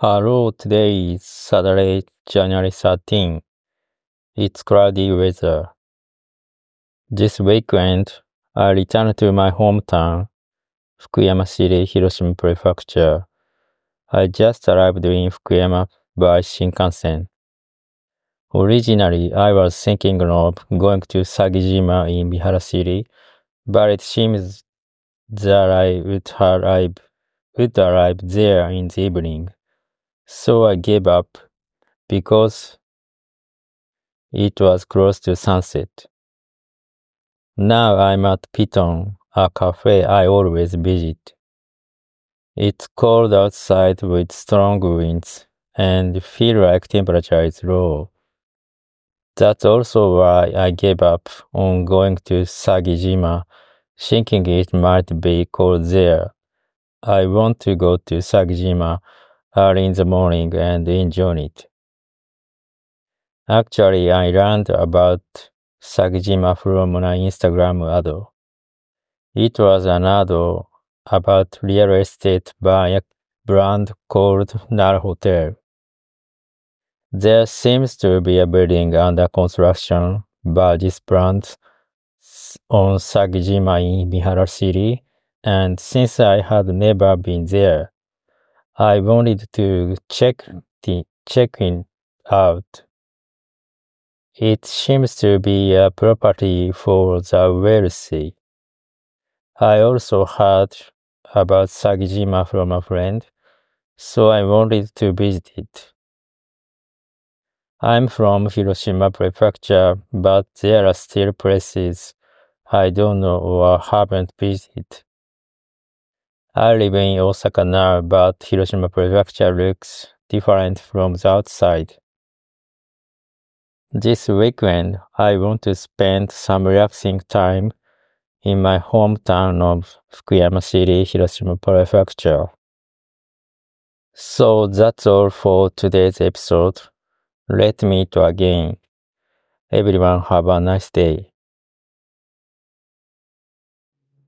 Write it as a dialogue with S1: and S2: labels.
S1: Hello, today is Saturday, January 13. It's cloudy weather. This weekend, I return to my hometown, Fukuyama City, Hiroshima Prefecture. I just arrived in Fukuyama by Shinkansen. Originally, I was thinking of going to Sagijima in Mihara City, but it seems that I would arrive, would arrive there in the evening. So I gave up because it was close to sunset. Now I'm at Piton, a cafe I always visit. It's cold outside with strong winds and feel like temperature is low. That's also why I gave up on going to Sagijima, thinking it might be cold there. I want to go to Sagijima early in the morning and enjoy it. Actually, I learned about Sagijima from an Instagram ad. It was an ad about real estate by a brand called NOT A HOTEL. There seems to be a building under construction by this brand on Sagijima in Mihara City, and since I had never been there, I wanted to check the check it out. It seems to be a property for the wealthy. I also heard about Sagijima from a friend, so I wanted to visit it. I'm from Hiroshima Prefecture, but there are still places I don't know or haven't visited. I live in Osaka now, but Hiroshima Prefecture looks different from the outside. This weekend, I want to spend some relaxing time in my hometown of Fukuyama City, Hiroshima Prefecture. So that's all for today's episode. Let me meet again. Everyone have a nice day.